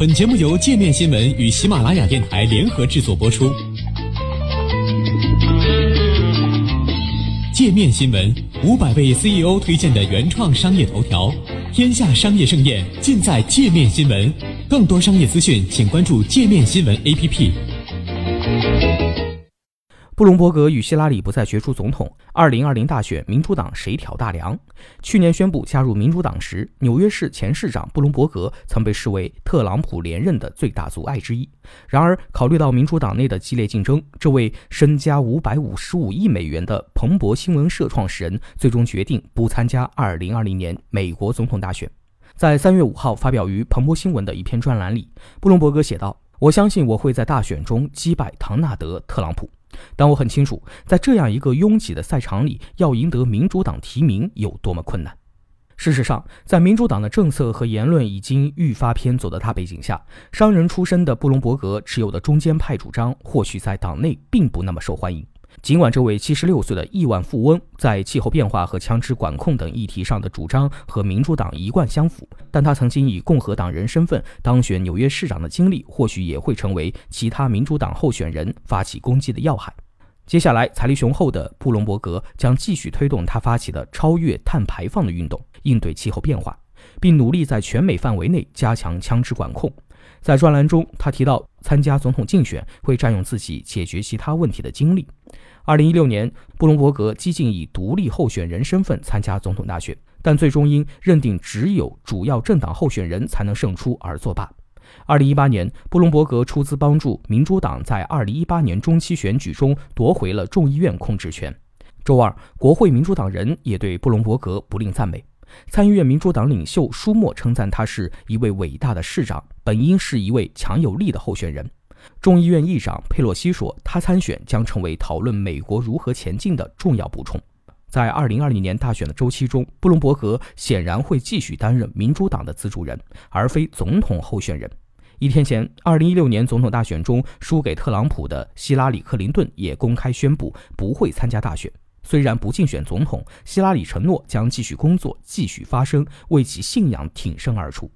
本节目由界面新闻与喜马拉雅电台联合制作播出。界面新闻五百位 CEO 推荐的原创商业头条，天下商业盛宴尽在界面新闻。更多商业资讯，请关注界面新闻 APP。布隆伯格与希拉里不再角逐总统。二零二零大选，民主党谁挑大梁？去年宣布加入民主党时，纽约市前市长布隆伯格曾被视为特朗普连任的最大阻碍之一。然而，考虑到民主党内的激烈竞争，这位身家五百五十五亿美元的彭博新闻社创始人最终决定不参加二零二零年美国总统大选。在三月五号发表于彭博新闻的一篇专栏里，布隆伯格写道：“我相信我会在大选中击败唐纳德·特朗普。”但我很清楚，在这样一个拥挤的赛场里，要赢得民主党提名有多么困难。事实上，在民主党的政策和言论已经愈发偏左的大背景下，商人出身的布隆伯格持有的中间派主张，或许在党内并不那么受欢迎。尽管这位七十六岁的亿万富翁在气候变化和枪支管控等议题上的主张和民主党一贯相符，但他曾经以共和党人身份当选纽约市长的经历，或许也会成为其他民主党候选人发起攻击的要害。接下来，财力雄厚的布隆伯格将继续推动他发起的超越碳排放的运动，应对气候变化，并努力在全美范围内加强枪支管控。在专栏中，他提到参加总统竞选会占用自己解决其他问题的精力。二零一六年，布隆伯格激进以独立候选人身份参加总统大选，但最终因认定只有主要政党候选人才能胜出而作罢。二零一八年，布隆伯格出资帮助民主党在二零一八年中期选举中夺回了众议院控制权。周二，国会民主党人也对布隆伯格不吝赞美。参议院民主党领袖舒默称赞他是一位伟大的市长，本应是一位强有力的候选人。众议院议长佩洛西说，他参选将成为讨论美国如何前进的重要补充。在2020年大选的周期中，布隆伯格显然会继续担任民主党的资助人，而非总统候选人。一天前，2016年总统大选中输给特朗普的希拉里·克林顿也公开宣布不会参加大选。虽然不竞选总统，希拉里承诺将继续工作，继续发声，为其信仰挺身而出。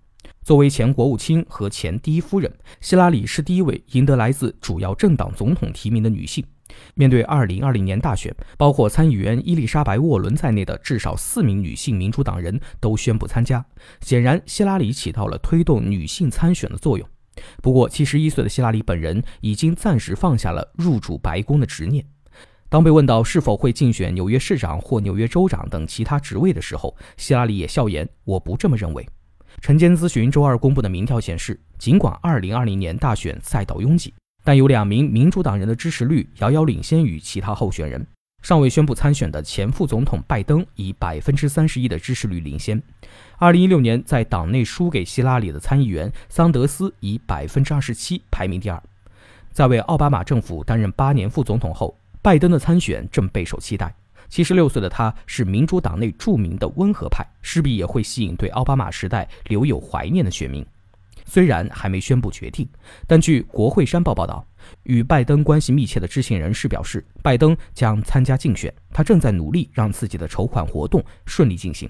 作为前国务卿和前第一夫人，希拉里是第一位赢得来自主要政党总统提名的女性。面对2020年大选，包括参议员伊丽莎白·沃伦在内的至少四名女性民主党人都宣布参加。显然，希拉里起到了推动女性参选的作用。不过，71岁的希拉里本人已经暂时放下了入主白宫的执念。当被问到是否会竞选纽约市长或纽约州长等其他职位的时候，希拉里也笑言：“我不这么认为。”晨间咨询周二公布的民调显示，尽管2020年大选赛道拥挤，但有两名民主党人的支持率遥遥领先于其他候选人。尚未宣布参选的前副总统拜登以百分之三十一的支持率领先。2016年在党内输给希拉里的参议员桑德斯以百分之二十七排名第二。在为奥巴马政府担任八年副总统后，拜登的参选正备受期待。七十六岁的他是民主党内著名的温和派，势必也会吸引对奥巴马时代留有怀念的选民。虽然还没宣布决定，但据国会山报报道，与拜登关系密切的知情人士表示，拜登将参加竞选，他正在努力让自己的筹款活动顺利进行，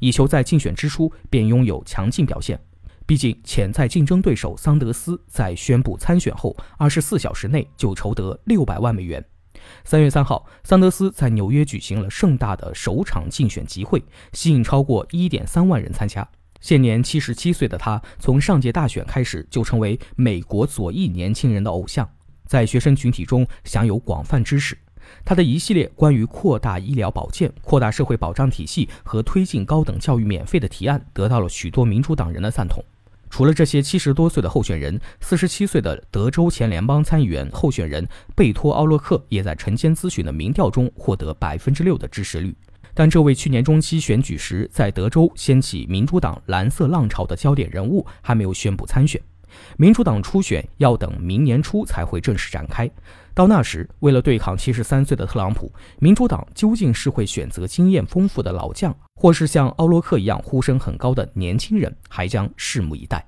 以求在竞选之初便拥有强劲表现。毕竟，潜在竞争对手桑德斯在宣布参选后二十四小时内就筹得六百万美元。三月三号，桑德斯在纽约举行了盛大的首场竞选集会，吸引超过一点三万人参加。现年七十七岁的他，从上届大选开始就成为美国左翼年轻人的偶像，在学生群体中享有广泛支持。他的一系列关于扩大医疗保健、扩大社会保障体系和推进高等教育免费的提案，得到了许多民主党人的赞同。除了这些七十多岁的候选人，四十七岁的德州前联邦参议员候选人贝托·奥洛克也在晨间咨询的民调中获得百分之六的支持率。但这位去年中期选举时在德州掀起民主党蓝色浪潮的焦点人物还没有宣布参选。民主党初选要等明年初才会正式展开。到那时，为了对抗七十三岁的特朗普，民主党究竟是会选择经验丰富的老将，或是像奥洛克一样呼声很高的年轻人，还将拭目以待。